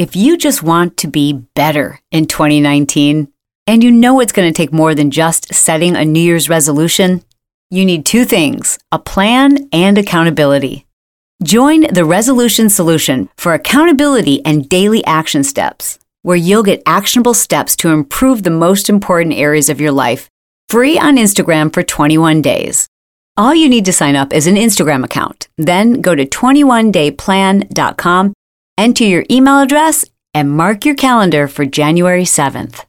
If you just want to be better in 2019, and you know it's going to take more than just setting a New Year's resolution, you need two things a plan and accountability. Join the Resolution Solution for accountability and daily action steps, where you'll get actionable steps to improve the most important areas of your life, free on Instagram for 21 days. All you need to sign up is an Instagram account. Then go to 21dayplan.com, enter your email address, and mark your calendar for January 7th.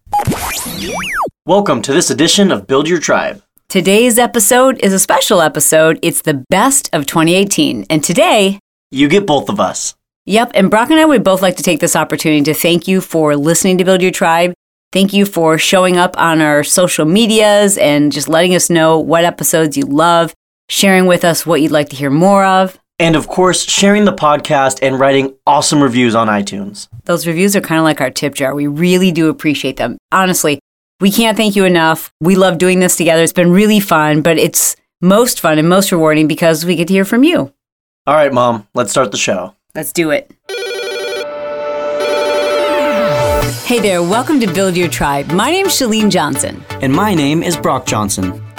Welcome to this edition of Build Your Tribe. Today's episode is a special episode. It's the best of 2018. And today, You get both of us. Yep, and Brock and I would both like to take this opportunity to thank you for listening to Build Your Tribe. Thank you for showing up on our social medias and just letting us know what episodes you love, sharing with us what you'd like to hear more of. And of course, sharing the podcast and writing awesome reviews on iTunes. Those reviews are kind of like our tip jar. We really do appreciate them. Honestly, we can't thank you enough. We love doing this together. It's been really fun, but it's most fun and most rewarding because we get to hear from you. All right, Mom, let's start the show. Let's do it. Hey there, welcome to Build Your Tribe. My name's Chalene Johnson. And my name is Brock Johnson.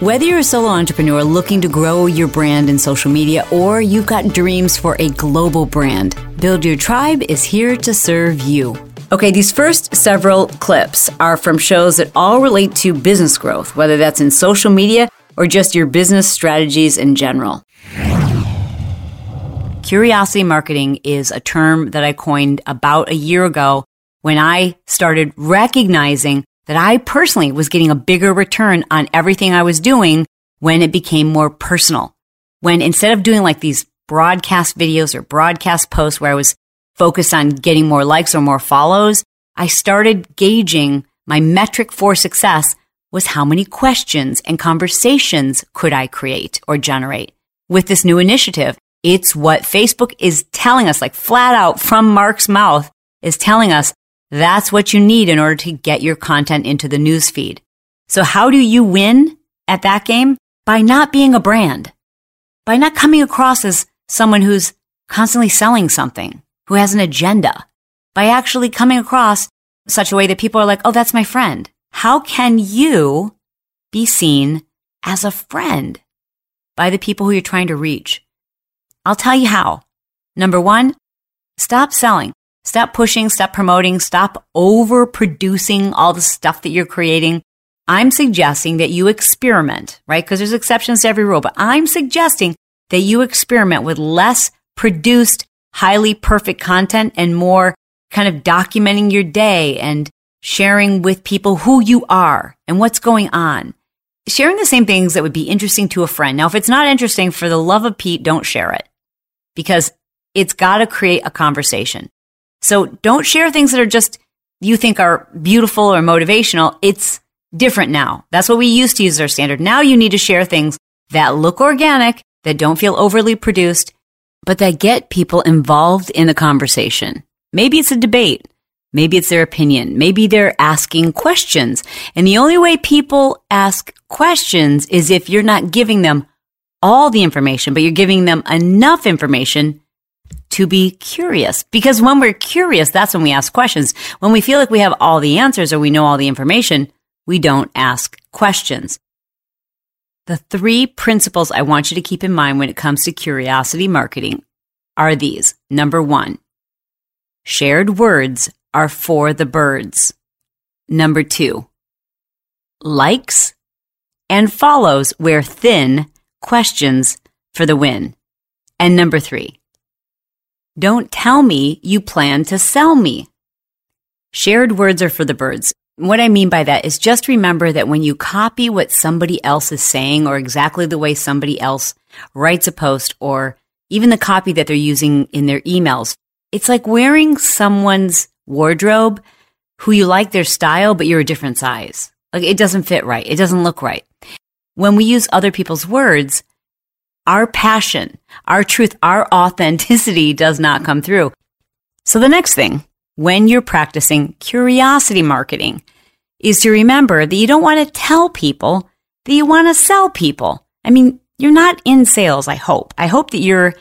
Whether you're a solo entrepreneur looking to grow your brand in social media or you've got dreams for a global brand, Build Your Tribe is here to serve you. Okay, these first several clips are from shows that all relate to business growth, whether that's in social media or just your business strategies in general. Curiosity marketing is a term that I coined about a year ago when I started recognizing that I personally was getting a bigger return on everything I was doing when it became more personal. When instead of doing like these broadcast videos or broadcast posts where I was focused on getting more likes or more follows, I started gauging my metric for success was how many questions and conversations could I create or generate. With this new initiative, it's what Facebook is telling us, like flat out from Mark's mouth, is telling us that's what you need in order to get your content into the newsfeed. So how do you win at that game? By not being a brand. By not coming across as someone who's constantly selling something, who has an agenda. By actually coming across such a way that people are like, oh, that's my friend. How can you be seen as a friend by the people who you're trying to reach? I'll tell you how. Number one, stop selling. Stop pushing, stop promoting, stop overproducing all the stuff that you're creating. I'm suggesting that you experiment, right? Because there's exceptions to every rule, but I'm suggesting that you experiment with less produced, highly perfect content and more kind of documenting your day and sharing with people who you are and what's going on. Sharing the same things that would be interesting to a friend. Now, if it's not interesting, for the love of Pete, don't share it because it's got to create a conversation. So don't share things that are just you think are beautiful or motivational. It's different now. That's what we used to use as our standard. Now you need to share things that look organic, that don't feel overly produced, but that get people involved in the conversation. Maybe it's a debate. Maybe it's their opinion. Maybe they're asking questions. And the only way people ask questions is if you're not giving them all the information, but you're giving them enough information to be curious. Because when we're curious, that's when we ask questions. When we feel like we have all the answers or we know all the information, we don't ask questions. The three principles I want you to keep in mind when it comes to curiosity marketing are these. Number one, shared words are for the birds. Number two, likes and follows wear thin questions for the win. And number three, don't tell me you plan to sell me. Shared words are for the birds. What I mean by that is just remember that when you copy what somebody else is saying or exactly the way somebody else writes a post or even the copy that they're using in their emails, it's like wearing someone's wardrobe who you like their style, but you're a different size. Like it doesn't fit right. It doesn't look right. When we use other people's words, our passion, our truth, our authenticity does not come through. So the next thing, when you're practicing curiosity marketing, is to remember that you don't want to tell people that you want to sell people. I mean, you're not in sales, I hope. I hope that you're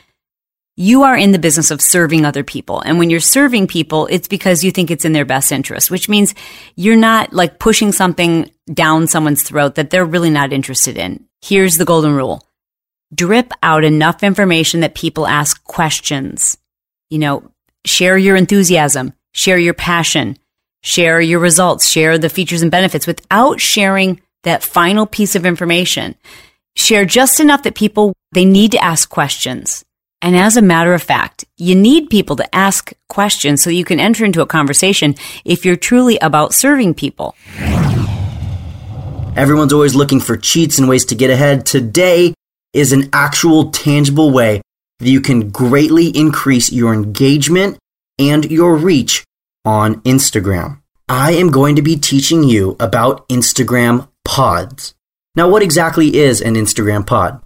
you are in the business of serving other people. And when you're serving people, it's because you think it's in their best interest, which means you're not like pushing something down someone's throat that they're really not interested in. Here's the golden rule. Drip out enough information that people ask questions. You know, share your enthusiasm, share your passion, share your results, share the features and benefits without sharing that final piece of information. Share just enough that people, they need to ask questions and as a matter of fact, you need people to ask questions so you can enter into a conversation if you're truly about serving people. Everyone's always looking for cheats and ways to get ahead. Today is an actual tangible way that you can greatly increase your engagement and your reach on Instagram. I am going to be teaching you about Instagram pods. Now, what exactly is an Instagram pod?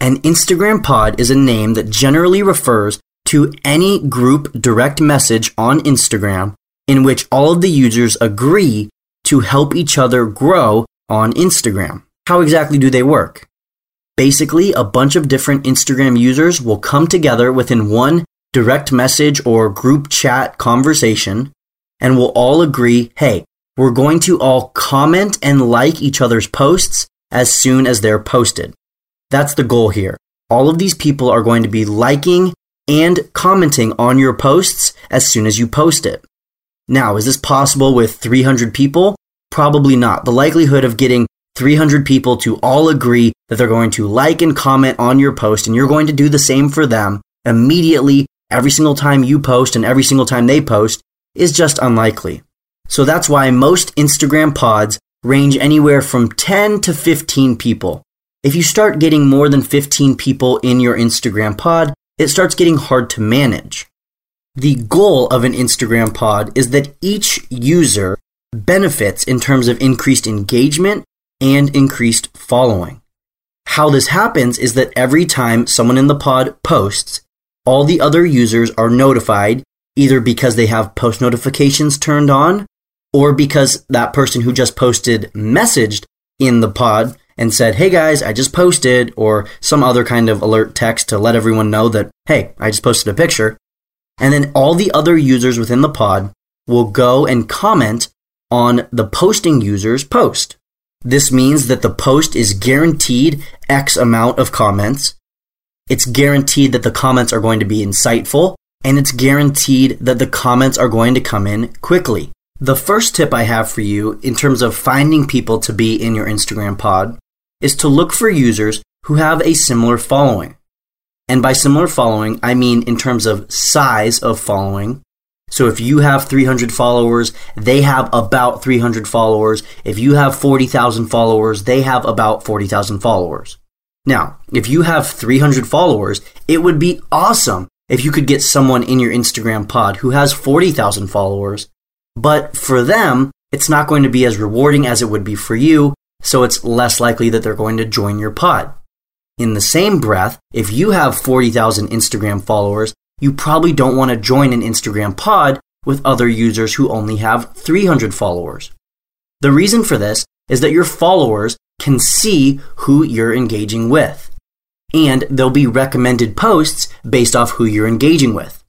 An Instagram pod is a name that generally refers to any group direct message on Instagram in which all of the users agree to help each other grow on Instagram. How exactly do they work? Basically, a bunch of different Instagram users will come together within one direct message or group chat conversation and will all agree, hey, we're going to all comment and like each other's posts as soon as they're posted. That's the goal here. All of these people are going to be liking and commenting on your posts as soon as you post it. Now, is this possible with 300 people? Probably not. The likelihood of getting 300 people to all agree that they're going to like and comment on your post and you're going to do the same for them immediately every single time you post and every single time they post is just unlikely. So that's why most Instagram pods range anywhere from 10 to 15 people. If you start getting more than 15 people in your Instagram pod, it starts getting hard to manage. The goal of an Instagram pod is that each user benefits in terms of increased engagement and increased following. How this happens is that every time someone in the pod posts, all the other users are notified either because they have post notifications turned on or because that person who just posted messaged in the pod and said, Hey guys, I just posted, or some other kind of alert text to let everyone know that, Hey, I just posted a picture. And then all the other users within the pod will go and comment on the posting user's post. This means that the post is guaranteed X amount of comments. It's guaranteed that the comments are going to be insightful, and it's guaranteed that the comments are going to come in quickly. The first tip I have for you in terms of finding people to be in your Instagram pod is to look for users who have a similar following. And by similar following, I mean in terms of size of following. So if you have 300 followers, they have about 300 followers. If you have 40,000 followers, they have about 40,000 followers. Now, if you have 300 followers, it would be awesome if you could get someone in your Instagram pod who has 40,000 followers. But for them, it's not going to be as rewarding as it would be for you so it's less likely that they're going to join your pod. In the same breath, if you have 40,000 Instagram followers, you probably don't want to join an Instagram pod with other users who only have 300 followers. The reason for this is that your followers can see who you're engaging with. And there'll be recommended posts based off who you're engaging with.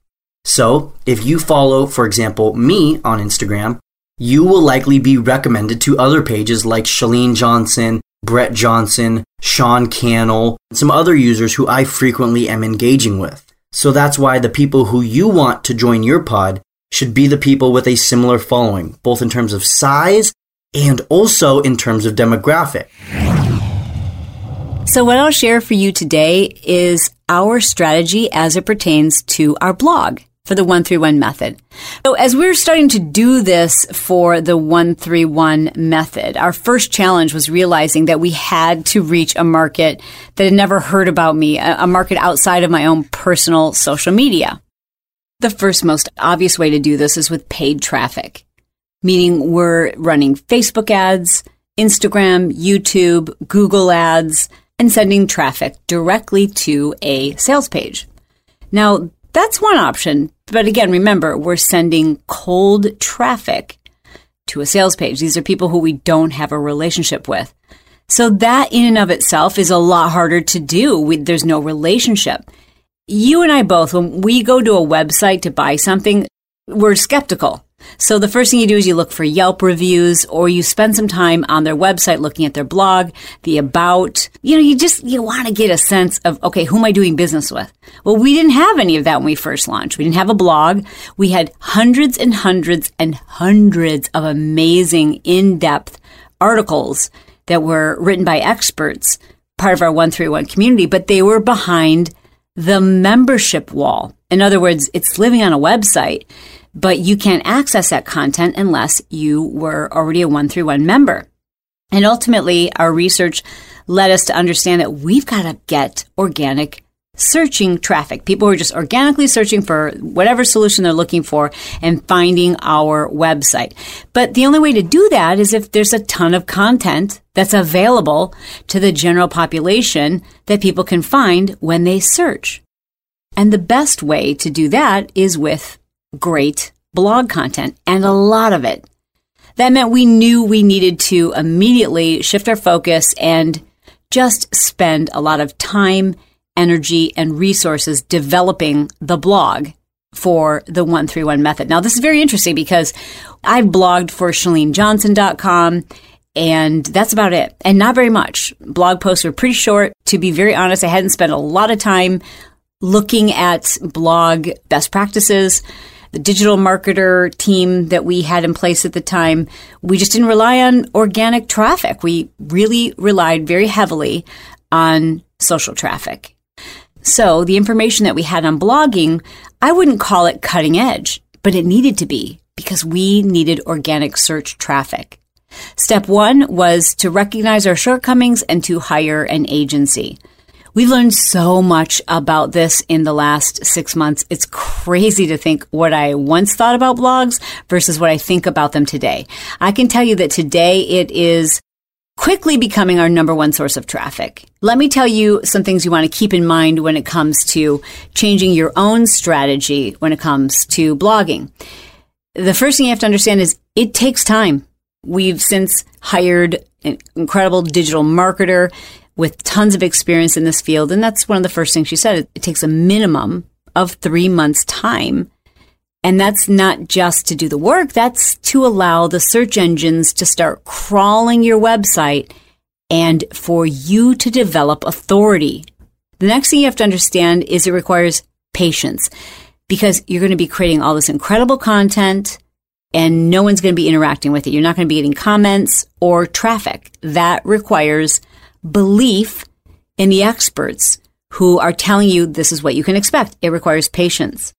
So, if you follow, for example, me on Instagram, you will likely be recommended to other pages like Chalene Johnson, Bret Johnson, Sean Cannell, some other users who I frequently am engaging with. So that's why the people who you want to join your pod should be the people with a similar following, both in terms of size and also in terms of demographic. So, what I'll share for you today is our strategy as it pertains to our blog for the 131 method. So as we're starting to do this for the 131 method, our first challenge was realizing that we had to reach a market that had never heard about me, a market outside of my own personal social media. The first most obvious way to do this is with paid traffic, meaning we're running Facebook ads, Instagram, YouTube, Google ads, and sending traffic directly to a sales page. Now, that's one option. But again, remember, we're sending cold traffic to a sales page. These are people who we don't have a relationship with. So that in and of itself is a lot harder to do. We, there's no relationship. You and I both, when we go to a website to buy something, we're skeptical. So the first thing you do is you look for Yelp reviews or you spend some time on their website looking at their blog, the about. You know, you just, you want to get a sense of, okay, who am I doing business with? Well, we didn't have any of that when we first launched. We didn't have a blog. We had hundreds and hundreds and hundreds of amazing in-depth articles that were written by experts, part of our 131 community, but they were behind the membership wall. In other words, it's living on a website but you can't access that content unless you were already a 131 member. And ultimately, our research led us to understand that we've got to get organic searching traffic. People who are just organically searching for whatever solution they're looking for and finding our website. But the only way to do that is if there's a ton of content that's available to the general population that people can find when they search. And the best way to do that is with great blog content and a lot of it. That meant we knew we needed to immediately shift our focus and just spend a lot of time, energy, and resources developing the blog for the 131 method. Now, this is very interesting because I've blogged for ChaleneJohnson.com and that's about it. And not very much. Blog posts are pretty short. To be very honest, I hadn't spent a lot of time looking at blog best practices the digital marketer team that we had in place at the time, we just didn't rely on organic traffic. We really relied very heavily on social traffic. So the information that we had on blogging, I wouldn't call it cutting edge, but it needed to be because we needed organic search traffic. Step one was to recognize our shortcomings and to hire an agency. We've learned so much about this in the last six months. It's crazy to think what I once thought about blogs versus what I think about them today. I can tell you that today it is quickly becoming our number one source of traffic. Let me tell you some things you want to keep in mind when it comes to changing your own strategy when it comes to blogging. The first thing you have to understand is it takes time. We've since hired an incredible digital marketer with tons of experience in this field. And that's one of the first things she said. It, it takes a minimum of three months' time. And that's not just to do the work, that's to allow the search engines to start crawling your website and for you to develop authority. The next thing you have to understand is it requires patience because you're going to be creating all this incredible content and no one's going to be interacting with it. You're not going to be getting comments or traffic. That requires belief in the experts who are telling you this is what you can expect. It requires patience.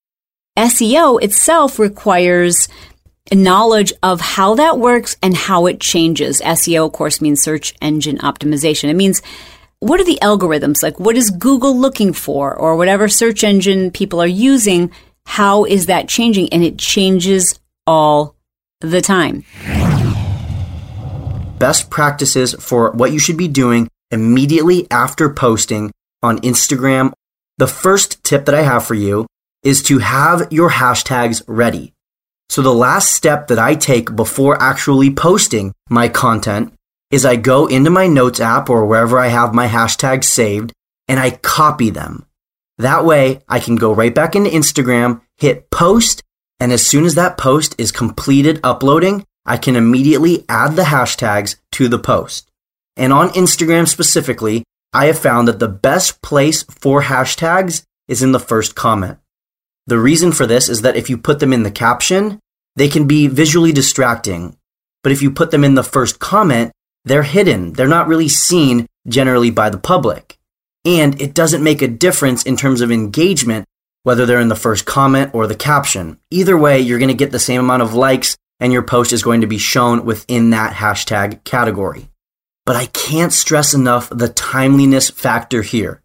SEO itself requires a knowledge of how that works and how it changes. SEO, of course, means search engine optimization. It means what are the algorithms? Like, what is Google looking for? Or whatever search engine people are using, how is that changing? And it changes all the time best practices for what you should be doing immediately after posting on Instagram. The first tip that I have for you is to have your hashtags ready. So the last step that I take before actually posting my content is I go into my notes app or wherever I have my hashtags saved and I copy them. That way I can go right back into Instagram, hit post, and as soon as that post is completed uploading, I can immediately add the hashtags to the post. And on Instagram specifically, I have found that the best place for hashtags is in the first comment. The reason for this is that if you put them in the caption, they can be visually distracting. But if you put them in the first comment, they're hidden. They're not really seen generally by the public. And it doesn't make a difference in terms of engagement whether they're in the first comment or the caption. Either way, you're going to get the same amount of likes and your post is going to be shown within that hashtag category. But I can't stress enough the timeliness factor here.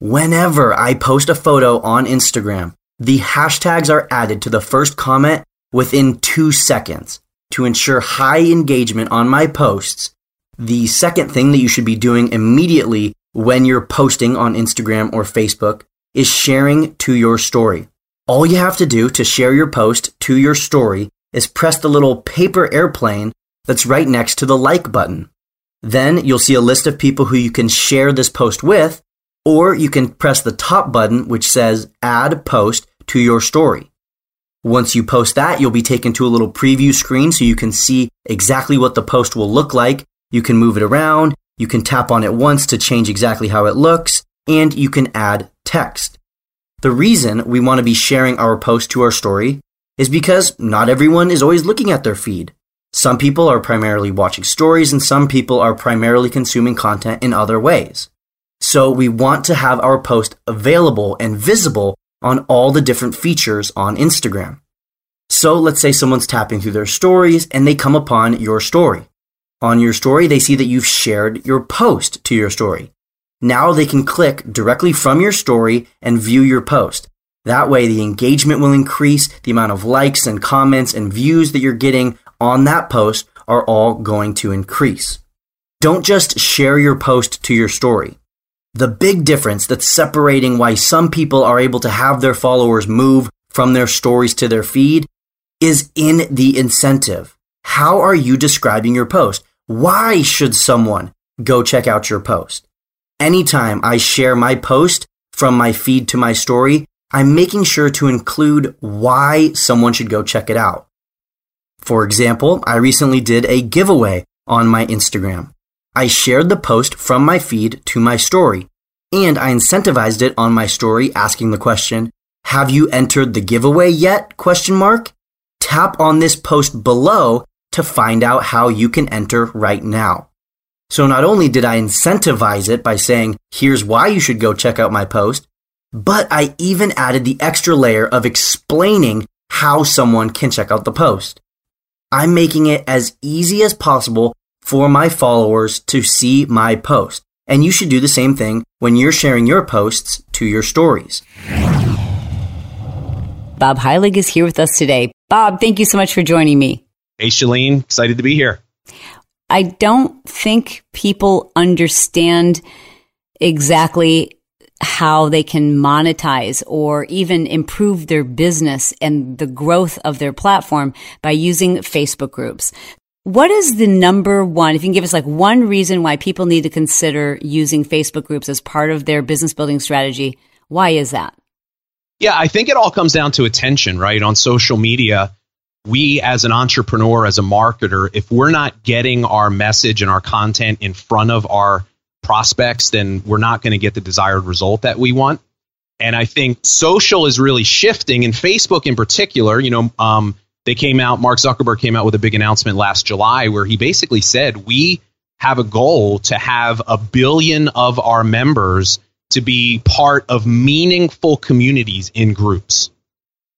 Whenever I post a photo on Instagram, the hashtags are added to the first comment within two seconds to ensure high engagement on my posts. The second thing that you should be doing immediately when you're posting on Instagram or Facebook is sharing to your story. All you have to do to share your post to your story is press the little paper airplane that's right next to the like button. Then you'll see a list of people who you can share this post with, or you can press the top button which says add post to your story. Once you post that, you'll be taken to a little preview screen so you can see exactly what the post will look like. You can move it around, you can tap on it once to change exactly how it looks, and you can add text. The reason we want to be sharing our post to our story is because not everyone is always looking at their feed. Some people are primarily watching stories and some people are primarily consuming content in other ways. So we want to have our post available and visible on all the different features on Instagram. So let's say someone's tapping through their stories and they come upon your story. On your story, they see that you've shared your post to your story. Now they can click directly from your story and view your post. That way, the engagement will increase, the amount of likes and comments and views that you're getting on that post are all going to increase. Don't just share your post to your story. The big difference that's separating why some people are able to have their followers move from their stories to their feed is in the incentive. How are you describing your post? Why should someone go check out your post? Anytime I share my post from my feed to my story, I'm making sure to include why someone should go check it out. For example, I recently did a giveaway on my Instagram. I shared the post from my feed to my story, and I incentivized it on my story asking the question, have you entered the giveaway yet? Question mark. Tap on this post below to find out how you can enter right now. So not only did I incentivize it by saying, here's why you should go check out my post, but I even added the extra layer of explaining how someone can check out the post. I'm making it as easy as possible for my followers to see my post. And you should do the same thing when you're sharing your posts to your stories. Bob Heilig is here with us today. Bob, thank you so much for joining me. Hey, Chalene, excited to be here. I don't think people understand exactly how they can monetize or even improve their business and the growth of their platform by using Facebook groups. What is the number one, if you can give us like one reason why people need to consider using Facebook groups as part of their business building strategy? Why is that? Yeah, I think it all comes down to attention, right? On social media, we as an entrepreneur, as a marketer, if we're not getting our message and our content in front of our prospects, then we're not going to get the desired result that we want. And I think social is really shifting, and Facebook in particular. You know, um, they came out. Mark Zuckerberg came out with a big announcement last July where he basically said we have a goal to have a billion of our members to be part of meaningful communities in groups.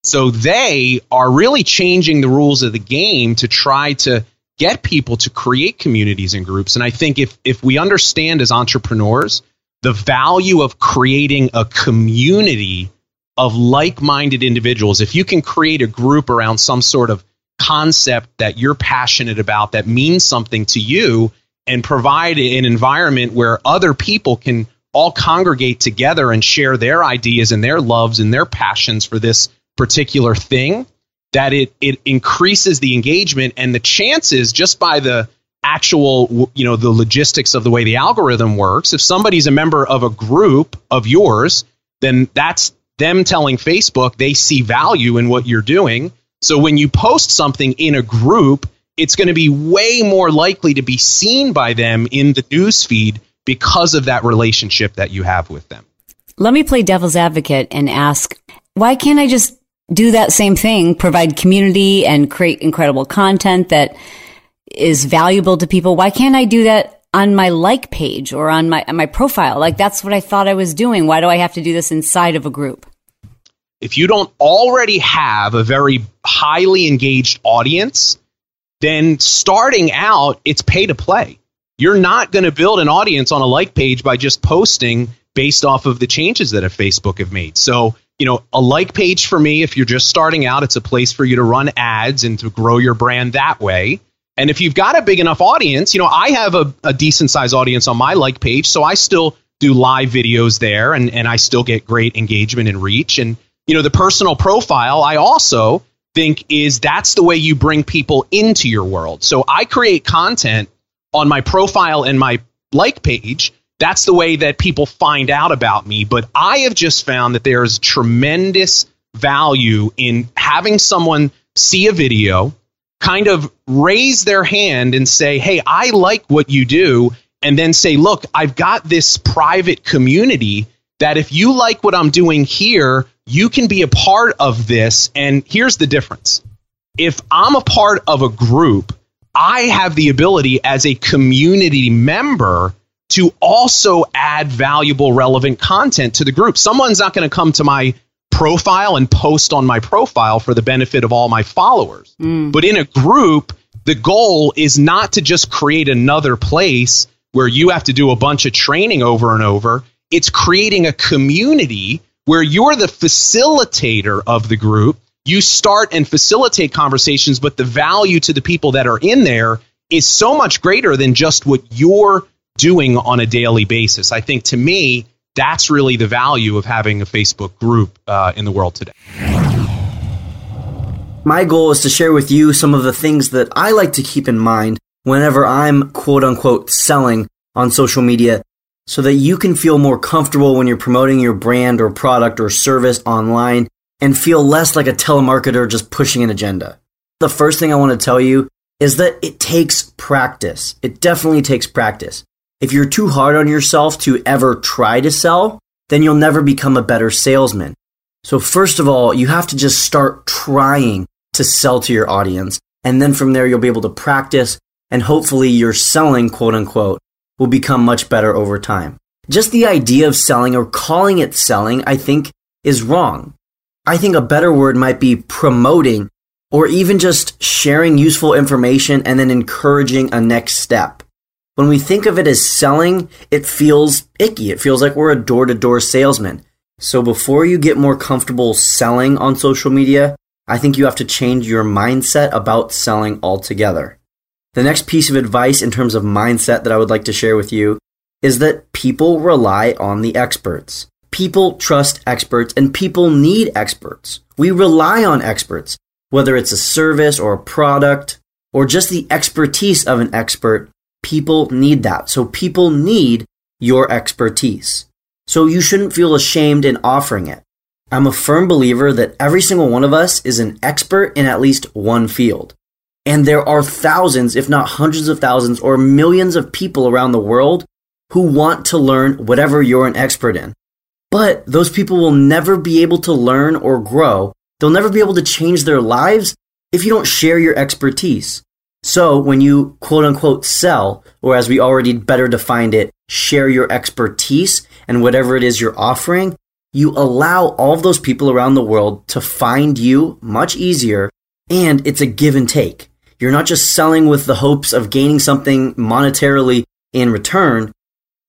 So they are really changing the rules of the game to try to get people to create communities and groups. And I think if if we understand as entrepreneurs the value of creating a community of like-minded individuals, if you can create a group around some sort of concept that you're passionate about that means something to you and provide an environment where other people can all congregate together and share their ideas and their loves and their passions for this particular thing that it it increases the engagement and the chances just by the actual you know the logistics of the way the algorithm works. If somebody's a member of a group of yours then that's them telling facebook they see value in what you're doing. So when you post something in a group it's going to be way more likely to be seen by them in the news feed because of that relationship that you have with them. Let me play devil's advocate and ask why can't i just do that same thing, provide community and create incredible content that is valuable to people. Why can't I do that on my like page or on my on my profile? Like that's what I thought I was doing. Why do I have to do this inside of a group? If you don't already have a very highly engaged audience, then starting out, it's pay to play. You're not going to build an audience on a like page by just posting based off of the changes that a Facebook have made. So you know, a like page for me, if you're just starting out, it's a place for you to run ads and to grow your brand that way. And if you've got a big enough audience, you know, I have a, a decent size audience on my like page, so I still do live videos there and, and I still get great engagement and reach. And, you know, the personal profile, I also think is that's the way you bring people into your world. So I create content on my profile and my like page. That's the way that people find out about me. But I have just found that there's tremendous value in having someone see a video, kind of raise their hand and say, Hey, I like what you do. And then say, Look, I've got this private community that if you like what I'm doing here, you can be a part of this. And here's the difference if I'm a part of a group, I have the ability as a community member to also add valuable, relevant content to the group. Someone's not going to come to my profile and post on my profile for the benefit of all my followers. Mm. But in a group, the goal is not to just create another place where you have to do a bunch of training over and over. It's creating a community where you're the facilitator of the group. You start and facilitate conversations, but the value to the people that are in there is so much greater than just what you're doing on a daily basis. I think to me, that's really the value of having a Facebook group uh, in the world today. My goal is to share with you some of the things that I like to keep in mind whenever I'm quote unquote selling on social media so that you can feel more comfortable when you're promoting your brand or product or service online and feel less like a telemarketer just pushing an agenda. The first thing I want to tell you is that it takes practice. It definitely takes practice. If you're too hard on yourself to ever try to sell, then you'll never become a better salesman. So first of all, you have to just start trying to sell to your audience. And then from there, you'll be able to practice and hopefully your selling, quote unquote, will become much better over time. Just the idea of selling or calling it selling, I think is wrong. I think a better word might be promoting or even just sharing useful information and then encouraging a next step. When we think of it as selling, it feels icky. It feels like we're a door to door salesman. So before you get more comfortable selling on social media, I think you have to change your mindset about selling altogether. The next piece of advice in terms of mindset that I would like to share with you is that people rely on the experts. People trust experts and people need experts. We rely on experts, whether it's a service or a product or just the expertise of an expert People need that. So people need your expertise. So you shouldn't feel ashamed in offering it. I'm a firm believer that every single one of us is an expert in at least one field. And there are thousands, if not hundreds of thousands or millions of people around the world who want to learn whatever you're an expert in. But those people will never be able to learn or grow. They'll never be able to change their lives if you don't share your expertise. So when you quote unquote sell, or as we already better defined it, share your expertise and whatever it is you're offering, you allow all of those people around the world to find you much easier and it's a give and take. You're not just selling with the hopes of gaining something monetarily in return.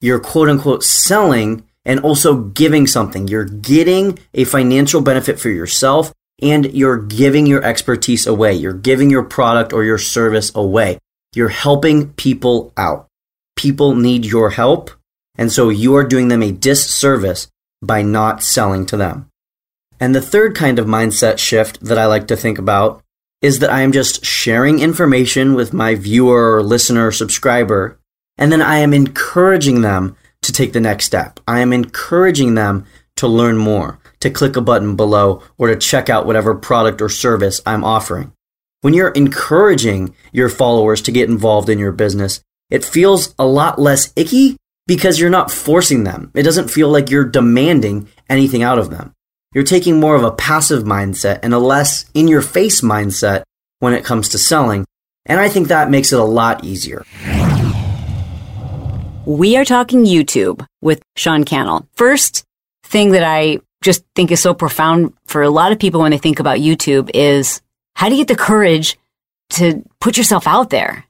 You're quote unquote selling and also giving something. You're getting a financial benefit for yourself and you're giving your expertise away. You're giving your product or your service away. You're helping people out. People need your help. And so you are doing them a disservice by not selling to them. And the third kind of mindset shift that I like to think about is that I am just sharing information with my viewer or listener or subscriber. And then I am encouraging them to take the next step. I am encouraging them to learn more to click a button below or to check out whatever product or service I'm offering. When you're encouraging your followers to get involved in your business, it feels a lot less icky because you're not forcing them. It doesn't feel like you're demanding anything out of them. You're taking more of a passive mindset and a less in your face mindset when it comes to selling. And I think that makes it a lot easier. We are talking YouTube with Sean Cannell. First thing that I just think is so profound for a lot of people when they think about YouTube is how do you get the courage to put yourself out there?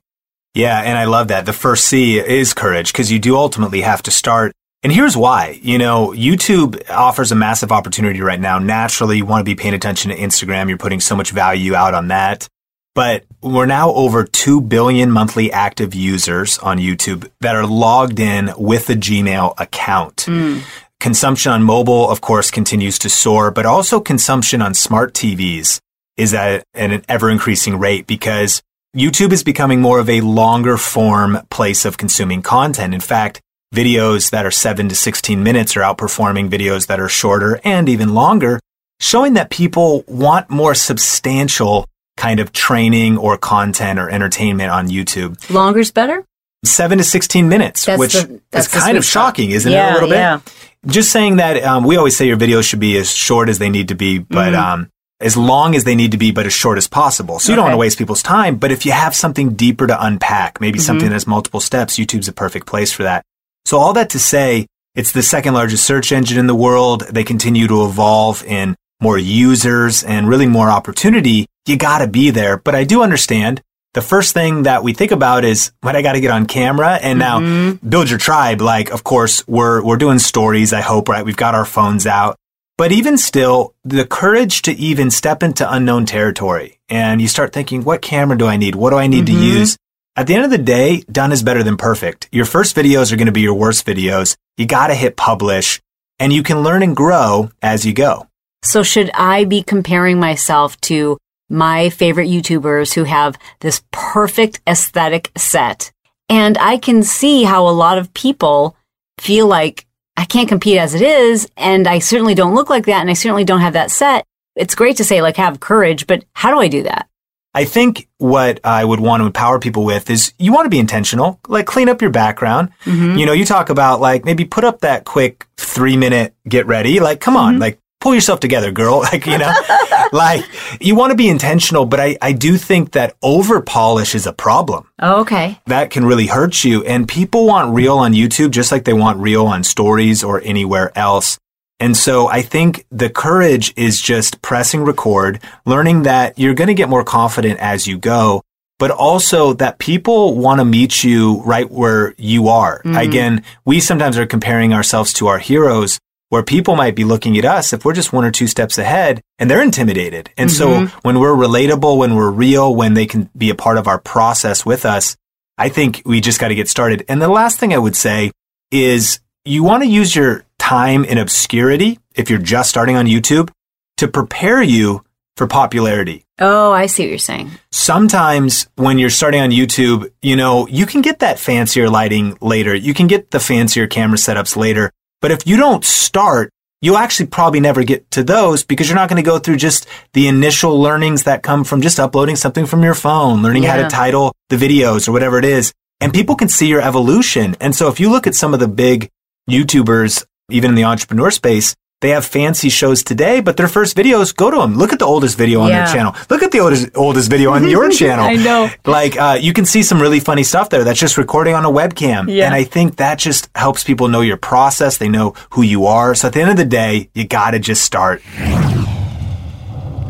Yeah, and I love that. The first C is courage because you do ultimately have to start. And here's why. You know, YouTube offers a massive opportunity right now. Naturally, you want to be paying attention to Instagram. You're putting so much value out on that. but we're now over 2 billion monthly active users on YouTube that are logged in with a Gmail account. Mm. Consumption on mobile, of course, continues to soar, but also consumption on smart TVs is at an ever increasing rate because YouTube is becoming more of a longer form place of consuming content. In fact, videos that are 7 to 16 minutes are outperforming videos that are shorter and even longer, showing that people want more substantial kind of training or content or entertainment on YouTube. Longer's better? 7 to 16 minutes, That's which the- that's is kind of shocking, isn't it? A little bit. yeah. Just saying that um, we always say your videos should be as short as they need to be, but Mm-hmm. um, as long as they need to be, but as short as possible. So you don't want to waste people's time. But if you have something deeper to unpack, maybe Mm-hmm. something that's multiple steps, YouTube's a perfect place for that. So all that to say, it's the second largest search engine in the world. They continue to evolve in more users and really more opportunity. You got to be there. But I do understand the first thing that we think about is when I got to get on camera and now mm-hmm. build your tribe. Like, of course, we're, we're doing stories. I hope, right? We've got our phones out, but even still, the courage to even step into unknown territory and you start thinking, what camera do I need? What do I need to mm-hmm. use? At the end of the day, done is better than perfect. Your first videos are going to be your worst videos. You got to hit publish and you can learn and grow as you go. So should I be comparing myself to my favorite YouTubers who have this perfect aesthetic set? And I can see how a lot of people feel like I can't compete as it is. And I certainly don't look like that. And I certainly don't have that set. It's great to say like have courage, but how do I do that? I think what I would want to empower people with is you want to be intentional, like clean up your background. Mm-hmm. You know, you talk about like maybe put up that quick three minute get ready. Like, come on, mm-hmm. like pull yourself together, girl. Like, you know, like you want to be intentional, but I, I do think that over polish is a problem. Oh, okay. that can really hurt you. And people want real on YouTube just like they want real on stories or anywhere else. And so I think the courage is just pressing record, learning that you're going to get more confident as you go, but also that people want to meet you right where you are. Mm-hmm. Again, we sometimes are comparing ourselves to our heroes where people might be looking at us if we're just one or two steps ahead and they're intimidated. And so mm-hmm. when we're relatable, when we're real, when they can be a part of our process with us, I think we just got to get started. And the last thing I would say is you want to use your time in obscurity if you're just starting on YouTube to prepare you for popularity. Oh, I see what you're saying. Sometimes when you're starting on YouTube, you know, you can get that fancier lighting later. You can get the fancier camera setups later. But if you don't start, you'll actually probably never get to those because you're not going to go through just the initial learnings that come from just uploading something from your phone, learning how to title the videos or whatever it is. And people can see your evolution. And so if you look at some of the big YouTubers, even in the entrepreneur space, they have fancy shows today, but their first videos, go to them. Look at the oldest video on Yeah. their channel. Look at the oldest, oldest video on your channel. I know. Like, uh, you can see some really funny stuff there that's just recording on a webcam. Yeah. And I think that just helps people know your process. They know who you are. So at the end of the day, you gotta just start.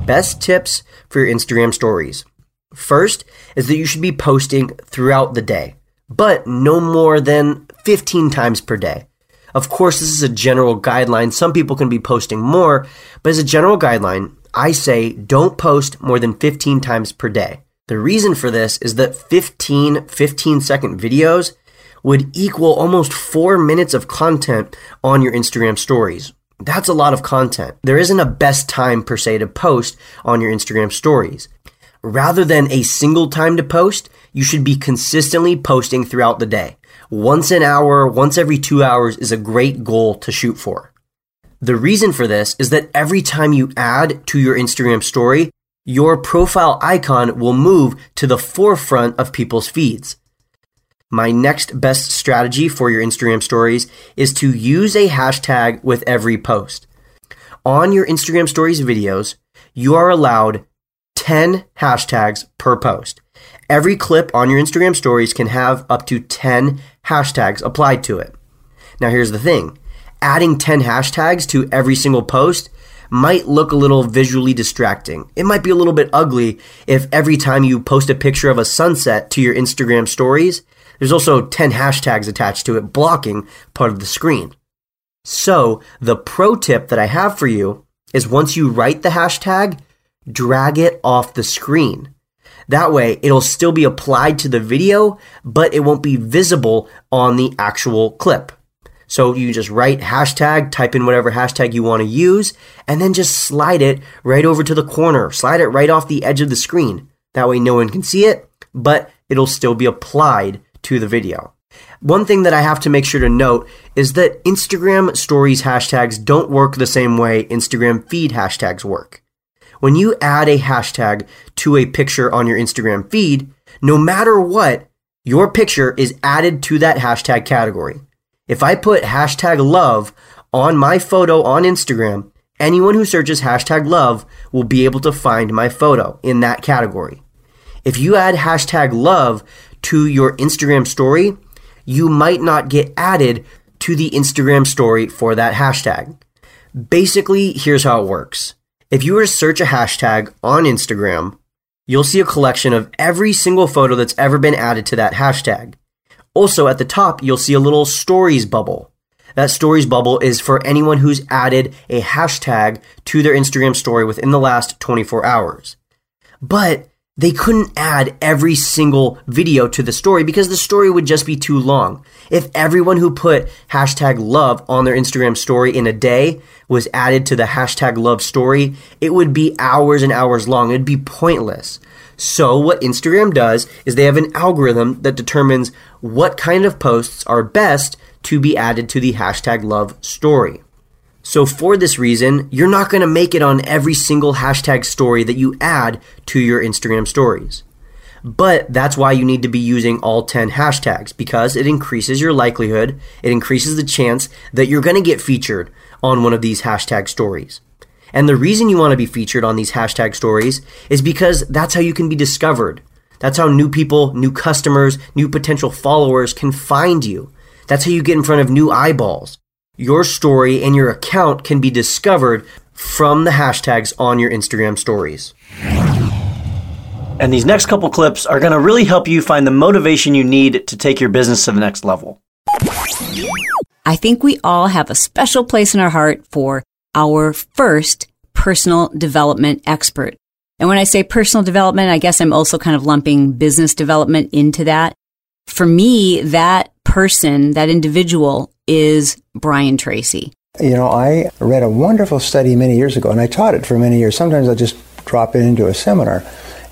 Best tips for your Instagram stories. First is that you should be posting throughout the day, but no more than 15 times per day. Of course, this is a general guideline. Some people can be posting more, but as a general guideline, I say don't post more than 15 times per day. The reason for this is that 15 15 second videos would equal almost four minutes of content on your Instagram stories. That's a lot of content. There isn't a best time per se to post on your Instagram stories. Rather than a single time to post, you should be consistently posting throughout the day. Once an hour, once every two hours is a great goal to shoot for. The reason for this is that every time you add to your Instagram story, your profile icon will move to the forefront of people's feeds. My next best strategy for your Instagram stories is to use a hashtag with every post. On your Instagram stories videos, you are allowed 10 hashtags per post. Every clip on your Instagram stories can have up to 10 hashtags applied to it. Now, here's the thing adding 10 hashtags to every single post might look a little visually distracting. It might be a little bit ugly if every time you post a picture of a sunset to your Instagram stories, there's also 10 hashtags attached to it blocking part of the screen. So, the pro tip that I have for you is once you write the hashtag, drag it off the screen. That way, it'll still be applied to the video, but it won't be visible on the actual clip. So you just write hashtag, type in whatever hashtag you want to use, and then just slide it right over to the corner. Slide it right off the edge of the screen. That way no one can see it, but it'll still be applied to the video. One thing that I have to make sure to note is that Instagram stories hashtags don't work the same way Instagram feed hashtags work. When you add a hashtag to a picture on your Instagram feed, no matter what, your picture is added to that hashtag category. If I put hashtag love on my photo on Instagram, anyone who searches hashtag love will be able to find my photo in that category. If you add hashtag love to your Instagram story, you might not get added to the Instagram story for that hashtag. Basically, here's how it works. If you were to search a hashtag on Instagram, you'll see a collection of every single photo that's ever been added to that hashtag. Also, at the top, you'll see a little stories bubble. That stories bubble is for anyone who's added a hashtag to their Instagram story within the last 24 hours. But they couldn't add every single video to the story because the story would just be too long. If everyone who put hashtag love on their Instagram story in a day was added to the hashtag love story, it would be hours and hours long. It'd be pointless. So what Instagram does is they have an algorithm that determines what kind of posts are best to be added to the hashtag love story. So for this reason, you're not going to make it on every single hashtag story that you add to your Instagram stories. But that's why you need to be using all 10 hashtags because it increases your likelihood, it increases the chance that you're going to get featured on one of these hashtag stories. And the reason you want to be featured on these hashtag stories is because that's how you can be discovered. That's how new people, new customers, new potential followers can find you. That's how you get in front of new eyeballs your story and your account can be discovered from the hashtags on your Instagram stories. And these next couple clips are going to really help you find the motivation you need to take your business to the next level. I think we all have a special place in our heart for our first personal development expert. And when I say personal development, I guess I'm also kind of lumping business development into that. For me, that person, that individual is Brian Tracy. You know, I read a wonderful study many years ago, and I taught it for many years. Sometimes I just drop in into a seminar.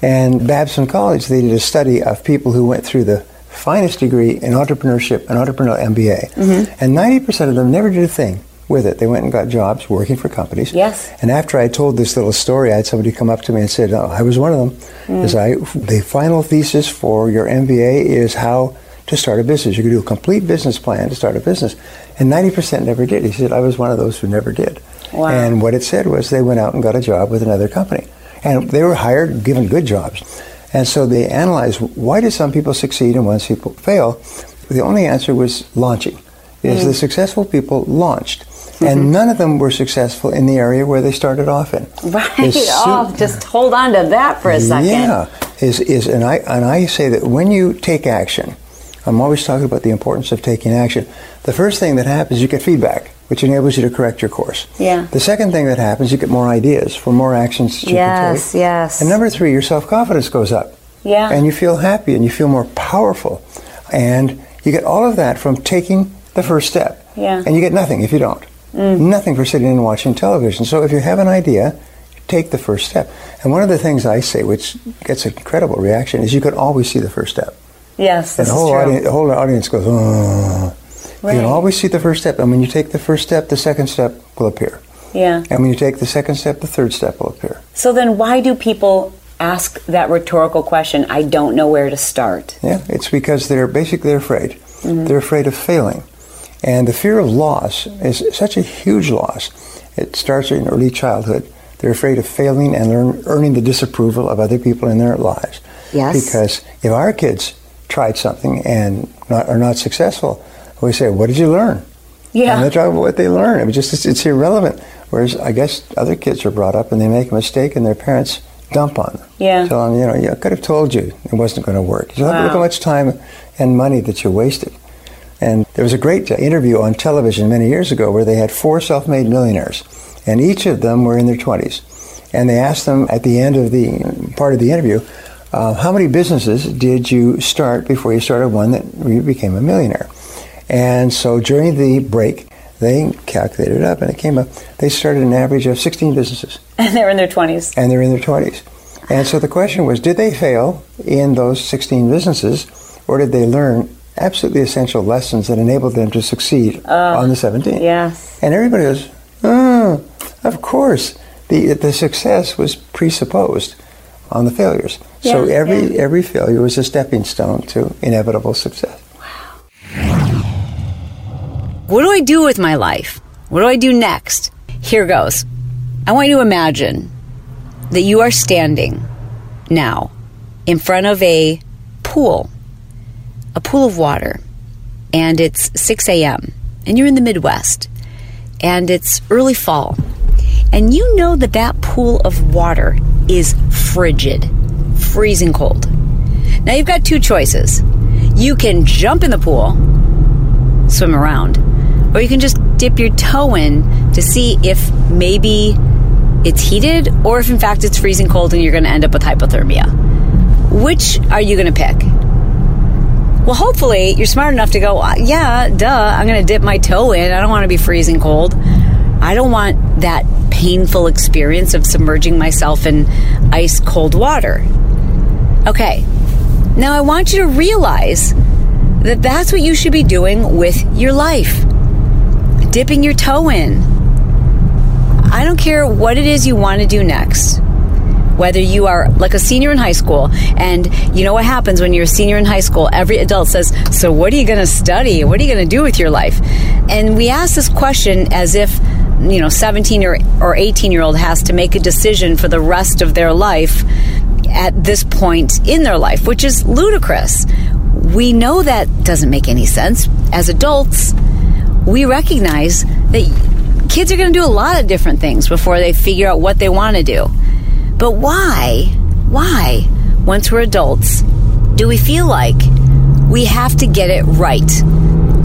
And Babson College, they did a study of people who went through the finest degree in entrepreneurship, an entrepreneurial MBA. Mm-hmm. And 90% of them never did a thing with it. They went and got jobs working for companies. Yes. And after I told this little story, I had somebody come up to me and said, oh, I was one of them. Mm. I, the final thesis for your MBA is how to start a business. You could do a complete business plan to start a business. And 90% never did. He said, I was one of those who never did. Wow. And what it said was they went out and got a job with another company. And they were hired, given good jobs. And so they analyzed why did some people succeed and why people fail? The only answer was launching. Is mm. the successful people launched. Mm-hmm. And none of them were successful in the area where they started off in. Right. oh, just hold on to that for a second. Yeah. Is, is, and, I, and I say that when you take action, I'm always talking about the importance of taking action. The first thing that happens, you get feedback, which enables you to correct your course. Yeah. The second thing that happens, you get more ideas for more actions that you yes, can take. Yes, yes. And number three, your self confidence goes up. Yeah. And you feel happy and you feel more powerful. And you get all of that from taking the first step. Yeah. And you get nothing if you don't. Mm. Nothing for sitting and watching television. So if you have an idea, take the first step. And one of the things I say, which gets an incredible reaction, is you can always see the first step. Yes, the whole audience, the whole audience goes. Oh. Right. You can always see the first step, and when you take the first step, the second step will appear. Yeah. And when you take the second step, the third step will appear. So then, why do people ask that rhetorical question? I don't know where to start. Yeah, it's because they're basically they're afraid. Mm-hmm. They're afraid of failing, and the fear of loss is such a huge loss. It starts in early childhood. They're afraid of failing and learn, earning the disapproval of other people in their lives. Yes. Because if our kids tried something and not, are not successful, we say, "What did you learn?" Yeah. And they talk about what they learn. I mean, just it's, it's, irrelevant. Whereas I guess other kids are brought up and they make a mistake and their parents dump on them. Yeah. Tell them, you know, yeah, I could have told you it wasn't going to work. You wow. look how much time and money that you wasted. And there was a great uh, interview on television many years ago where they had four self-made millionaires, and each of them were in their 20s. And they asked them at the end of the part of the interview, uh, how many businesses did you start before you started one that you became a millionaire? And so during the break, they calculated it up and it came up. They started an average of 16 businesses. And they're in their 20s. And they're in their 20s. And so the question was did they fail in those 16 businesses or did they learn absolutely essential lessons that enabled them to succeed on the 17th? Yes. And everybody goes, oh, of course. The, the success was presupposed on the failures. So every, yeah. every failure was a stepping stone to inevitable success. Wow. What do I do with my life? What do I do next? Here goes. I want you to imagine that you are standing now in front of a pool, a pool of water, and it's 6 a.m., and you're in the Midwest, and it's early fall, and you know that that pool of water is frigid, freezing cold. Now you've got two choices. You can jump in the pool swim around. Or you can just dip your toe in to see if maybe it's heated or if in fact it's freezing cold and you're going to end up with hypothermia. Which are you going to pick? Well, hopefully you're smart enough to go, "Uh, yeah, duh, I'm going to dip my toe in. I don't want to be freezing cold. I don't want that painful experience of submerging myself in ice cold water. Okay, now I want you to realize that that's what you should be doing with your life. Dipping your toe in. I don't care what it is you want to do next. Whether you are like a senior in high school, and you know what happens when you're a senior in high school? Every adult says, So, what are you going to study? What are you going to do with your life? And we ask this question as if, you know, 17 or, or 18 year old has to make a decision for the rest of their life at this point in their life, which is ludicrous. We know that doesn't make any sense. As adults, we recognize that kids are going to do a lot of different things before they figure out what they want to do. But why, why, once we're adults, do we feel like we have to get it right?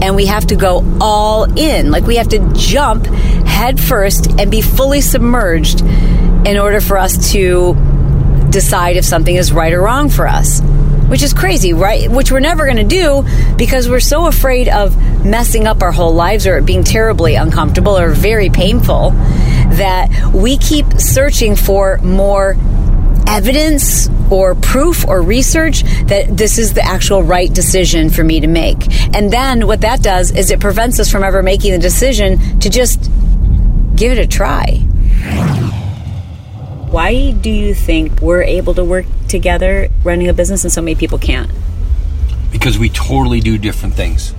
And we have to go all in. Like we have to jump head first and be fully submerged in order for us to decide if something is right or wrong for us. Which is crazy, right? Which we're never going to do because we're so afraid of messing up our whole lives or it being terribly uncomfortable or very painful that we keep searching for more evidence or proof or research that this is the actual right decision for me to make. And then what that does is it prevents us from ever making the decision to just give it a try. Why do you think we're able to work together running a business and so many people can't? because we totally do different things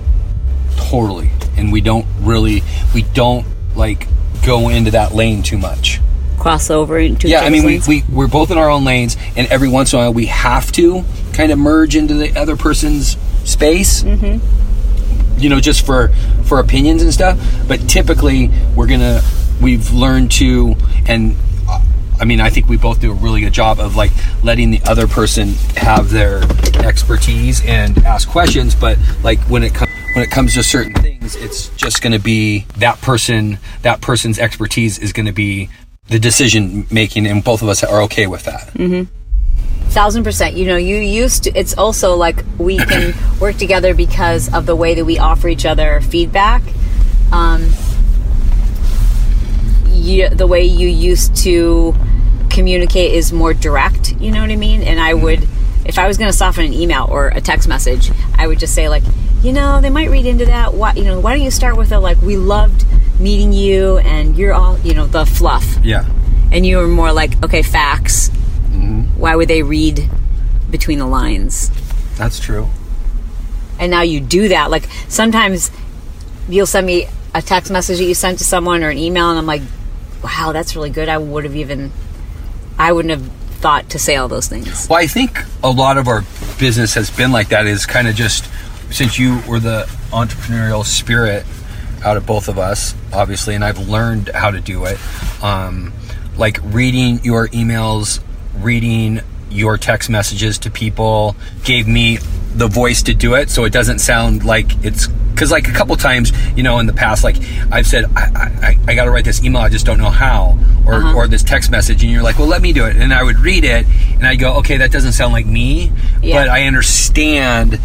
totally and we don't really we don't like go into that lane too much Cross over into yeah i mean we, lanes? we we're both in our own lanes and every once in a while we have to kind of merge into the other person's space mm-hmm. you know just for for opinions and stuff but typically we're gonna we've learned to and I mean, I think we both do a really good job of like letting the other person have their expertise and ask questions. But like when it comes when it comes to certain things, it's just going to be that person. That person's expertise is going to be the decision making, and both of us are okay with that. thousand percent you know you used to it's also like we can work together because of the way that we offer each other feedback um you, the way you used to communicate is more direct you know what i mean? And i mm-hmm. would if i was going to soften an email or a text message i would just say like you know they might read into that. Why you know why don't you start with a like we loved meeting you and you're all you know the fluff. Yeah. and you were more like okay facts. Mm-hmm. Why would they read between the lines? That's true. and now you do that. Like sometimes you'll send me a text message that you sent to someone or an email and i'm like wow that's really good. I would have even i wouldn't have thought to say all those things Well, I think a lot of our business has been like that. Is kind of just since you were the entrepreneurial spirit out of both of us, obviously, and I've learned how to do it. Um, like reading your emails, reading your text messages to people gave me the voice to do it, so it doesn't sound like it's because like a couple times, you know, in the past, like I've said, I, I, I got to write this email, I just don't know how, or, Uh-huh. or this text message and you're like well let me do it and i would read it and i'd go okay that doesn't sound like me Yeah. but i understand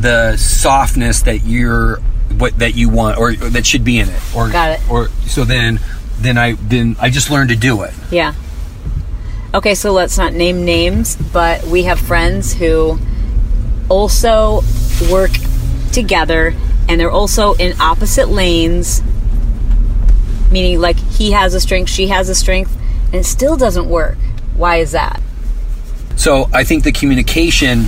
the softness that you're what that you want or, or that should be in it or Got it. or so then then i then i just learned to do it Yeah. Okay, so let's not name names, but we have friends who also work together and they're also in opposite lanes, meaning like he has a strength, she has a strength, and it still doesn't work. Why is that? So I think the communication,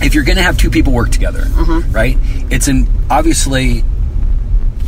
if you're going to have two people work together, mm-hmm. right? It's an obviously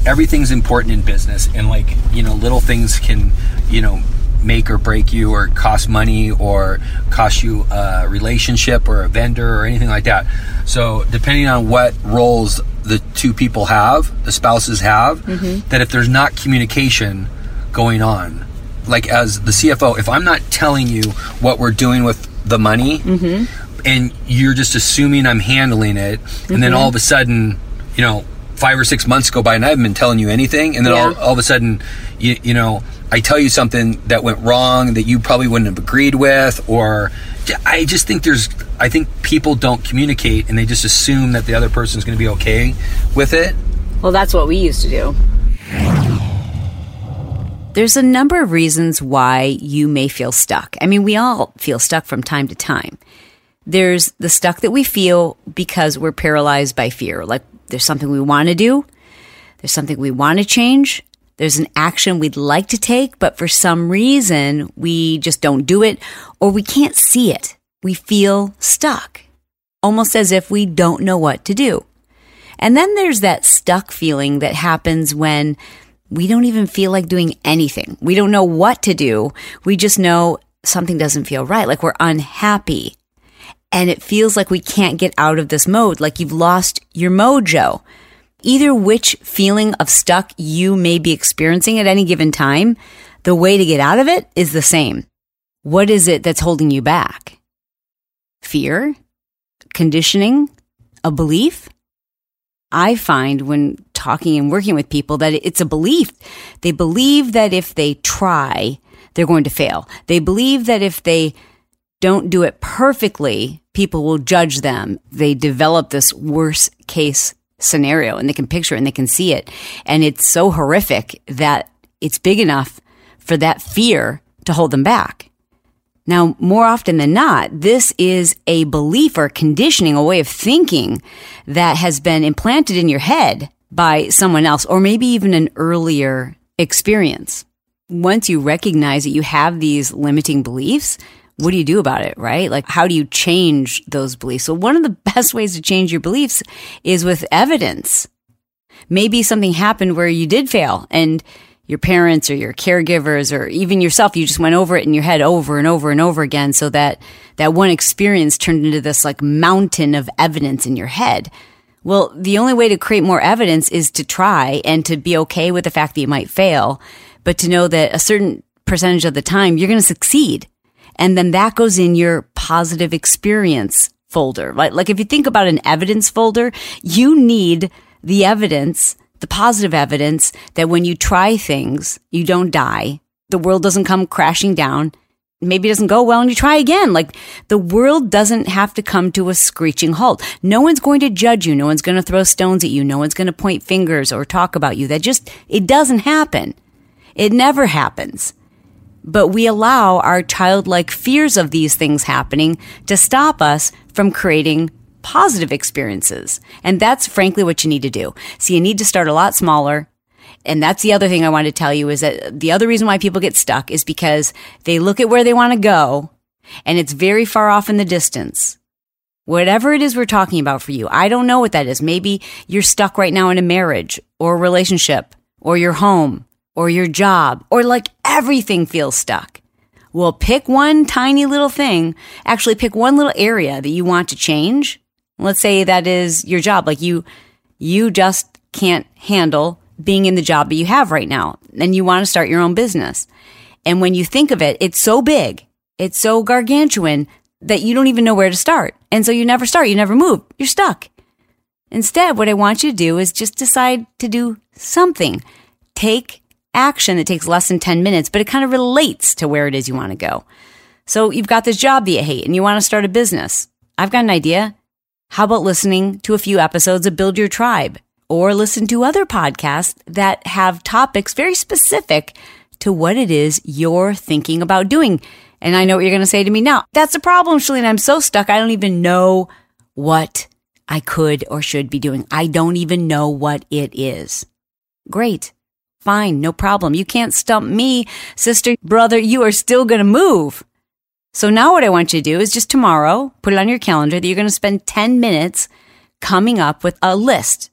everything's important in business, and like you know, little things can you know make or break you, or cost money, or cost you a relationship, or a vendor, or anything like that. So depending on what roles the two people have, the spouses have, mm-hmm. that if there's not communication going on, like as the CFO, if I'm not telling you what we're doing with the money, mm-hmm. and you're just assuming I'm handling it, and then mm-hmm. all of a sudden, you know, five or six months go by and I haven't been telling you anything, and then all, all of a sudden, you, you know, I tell you something that went wrong that you probably wouldn't have agreed with, or I just think there's, I think people don't communicate and they just assume that the other person's going to be okay with it. Well, that's what we used to do. There's a number of reasons why you may feel stuck. I mean, we all feel stuck from time to time. There's the stuck that we feel because we're paralyzed by fear. Like there's something we want to do, there's something we want to change, there's an action we'd like to take, but for some reason we just don't do it or we can't see it. We feel stuck, almost as if we don't know what to do. And then there's that stuck feeling that happens when we don't even feel like doing anything. We don't know what to do. We just know something doesn't feel right, like we're unhappy. And it feels like we can't get out of this mode, like you've lost your mojo. Either which feeling of stuck you may be experiencing at any given time, the way to get out of it is the same. What is it that's holding you back? Fear? Conditioning? A belief? I find when talking and working with people that it's a belief. They believe that if they try, they're going to fail. They believe that if they don't do it perfectly, people will judge them. They develop this worst case scenario and they can picture it and they can see it. And it's so horrific that it's big enough for that fear to hold them back. Now, more often than not, this is a belief or conditioning, a way of thinking that has been implanted in your head by someone else or maybe even an earlier experience. Once you recognize that you have these limiting beliefs, what do you do about it, right? Like, how do you change those beliefs? So, one of the best ways to change your beliefs is with evidence. Maybe something happened where you did fail and your parents or your caregivers or even yourself, you just went over it in your head over and over and over again. So that that one experience turned into this like mountain of evidence in your head. Well, the only way to create more evidence is to try and to be okay with the fact that you might fail, but to know that a certain percentage of the time you're going to succeed. And then that goes in your positive experience folder. Like, like if you think about an evidence folder, you need the evidence, the positive evidence that when you try things, you don't die. The world doesn't come crashing down. Maybe it doesn't go well and you try again. Like the world doesn't have to come to a screeching halt. No one's going to judge you. No one's going to throw stones at you. No one's going to point fingers or talk about you. That just, it doesn't happen. It never happens. But we allow our childlike fears of these things happening to stop us from creating positive experiences. And that's frankly what you need to do. So you need to start a lot smaller. And that's the other thing I want to tell you is that the other reason why people get stuck is because they look at where they want to go and it's very far off in the distance. Whatever it is we're talking about for you, I don't know what that is. Maybe you're stuck right now in a marriage or a relationship or your home or your job or like everything feels stuck. Well, pick one tiny little thing. Actually, pick one little area that you want to change. Let's say that is your job. Like you, you just can't handle being in the job that you have right now and you want to start your own business. And when you think of it, it's so big, it's so gargantuan that you don't even know where to start. And so you never start, you never move, you're stuck. Instead, what I want you to do is just decide to do something. Take action that takes less than 10 minutes, but it kind of relates to where it is you want to go. So you've got this job that you hate and you want to start a business. I've got an idea. How about listening to a few episodes of Build Your Tribe or listen to other podcasts that have topics very specific to what it is you're thinking about doing? And I know what you're going to say to me now. That's the problem, Chalene. I'm so stuck. I don't even know what I could or should be doing. I don't even know what it is. Great. Fine. No problem. You can't stump me, sister, brother. You are still going to move. So now what I want you to do is just tomorrow, put it on your calendar that you're going to spend 10 minutes coming up with a list,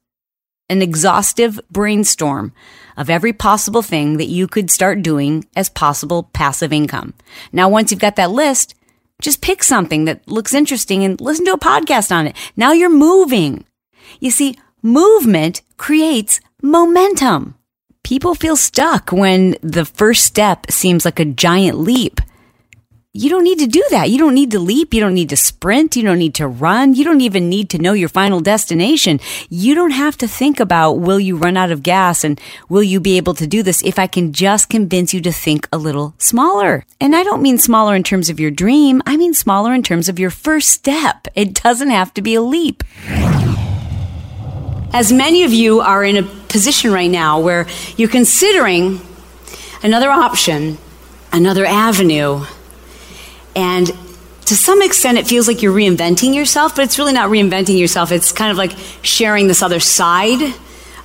an exhaustive brainstorm of every possible thing that you could start doing as possible passive income. Now, once you've got that list, just pick something that looks interesting and listen to a podcast on it. Now you're moving. You see, movement creates momentum. People feel stuck when the first step seems like a giant leap. You don't need to do that. You don't need to leap. You don't need to sprint. You don't need to run. You don't even need to know your final destination. You don't have to think about will you run out of gas and will you be able to do this if I can just convince you to think a little smaller. And I don't mean smaller in terms of your dream. I mean smaller in terms of your first step. It doesn't have to be a leap. As many of you are in a position right now where you're considering another option, another avenue, and to some extent, it feels like you're reinventing yourself, but it's really not reinventing yourself. It's kind of like sharing this other side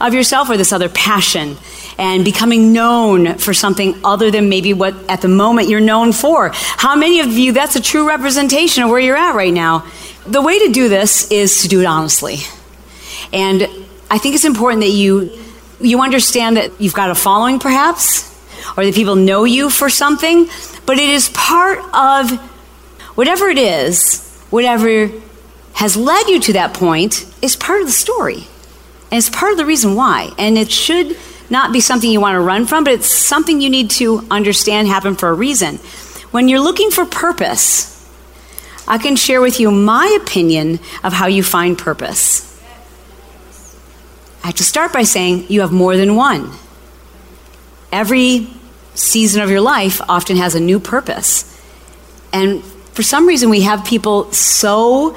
of yourself or this other passion and becoming known for something other than maybe what at the moment you're known for. How many of you, that's a true representation of where you're at right now? The way to do this is to do it honestly. And I think it's important that you, you understand that you've got a following perhaps, or that people know you for something, but it is part of whatever it is, whatever has led you to that point is part of the story. And it's part of the reason why. And it should not be something you want to run from, but it's something you need to understand happened for a reason. When you're looking for purpose, I can share with you my opinion of how you find purpose. I have to start by saying you have more than one. Every season of your life often has a new purpose. And for some reason, we have people so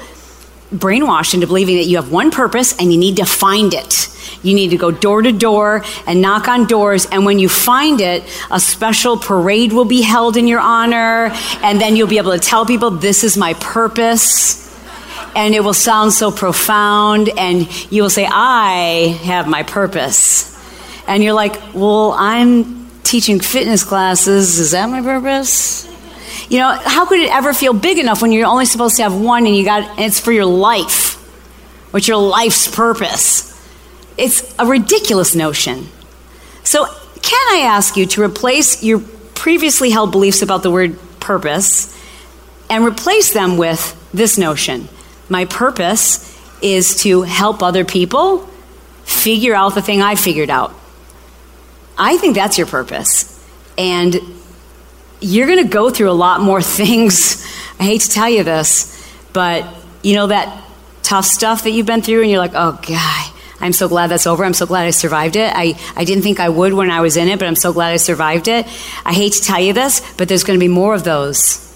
brainwashed into believing that you have one purpose and you need to find it. You need to go door to door and knock on doors. And when you find it, a special parade will be held in your honor. And then you'll be able to tell people, this is my purpose. And it will sound so profound. And you will say, I have my purpose. And you're like, well, I'm teaching fitness classes. Is that my purpose? You know, how could it ever feel big enough when you're only supposed to have one and you got and it's for your life? What's your life's purpose? It's a ridiculous notion. So, can I ask you to replace your previously held beliefs about the word purpose and replace them with this notion? My purpose is to help other people figure out the thing I figured out. I think that's your purpose. And you're going to go through a lot more things. I hate to tell you this, but you know that tough stuff that you've been through, and you're like, oh, God, I'm so glad that's over. I'm so glad I survived it. I, I didn't think I would when I was in it, but I'm so glad I survived it. I hate to tell you this, but there's going to be more of those.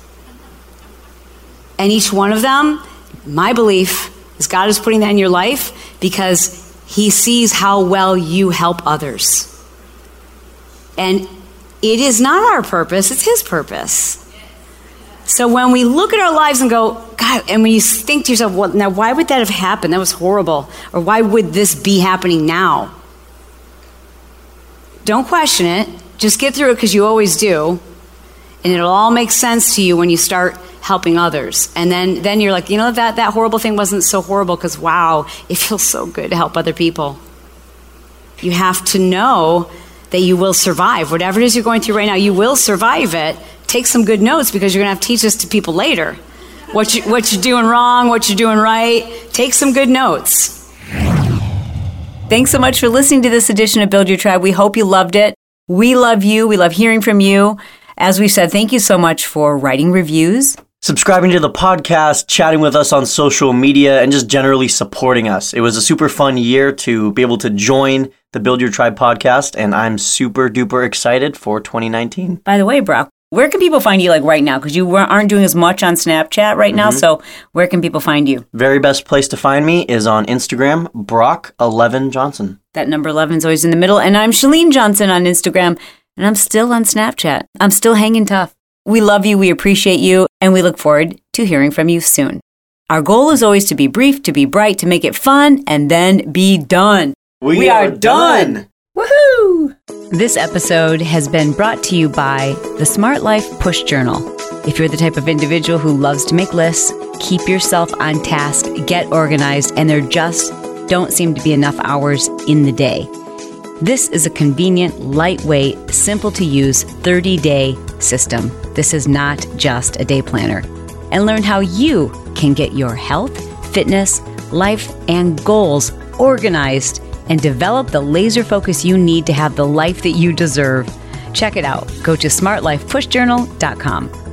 And each one of them, my belief is God is putting that in your life because He sees how well you help others. And it is not our purpose, it's His purpose. So when we look at our lives and go, God, and when you think to yourself, well, now why would that have happened? That was horrible. Or why would this be happening now? Don't question it. Just get through it because you always do. And it'll all make sense to you when you start helping others. And then, then you're like, you know, that, that horrible thing wasn't so horrible because, wow, it feels so good to help other people. You have to know that you will survive. Whatever it is you're going through right now, you will survive it. Take some good notes because you're going to have to teach this to people later. What, you, what you're doing wrong, what you're doing right. Take some good notes. Thanks so much for listening to this edition of Build Your Tribe. We hope you loved it. We love you. We love hearing from you. As we said, thank you so much for writing reviews, subscribing to the podcast, chatting with us on social media, and just generally supporting us. It was a super fun year to be able to join the Build Your Tribe podcast, and I'm super duper excited for 2019. By the way, Brock, where can people find you like right now? Because you aren't doing as much on Snapchat right now. Mm-hmm. So where can people find you? Very best place to find me is on Instagram, Brock11 Johnson. That number 11 is always in the middle. And I'm Chalene Johnson on Instagram, and I'm still on Snapchat. I'm still hanging tough. We love you, we appreciate you, and we look forward to hearing from you soon. Our goal is always to be brief, to be bright, to make it fun, and then be done. We are done. Woohoo! This episode has been brought to you by the Smart Life Push Journal. If you're the type of individual who loves to make lists, keep yourself on task, get organized, and there just don't seem to be enough hours in the day. This is a convenient, lightweight, simple to use 30 day system. This is not just a day planner. And learn how you can get your health, fitness, life, and goals organized and develop the laser focus you need to have the life that you deserve. Check it out. Go to smartlifepushjournal.com.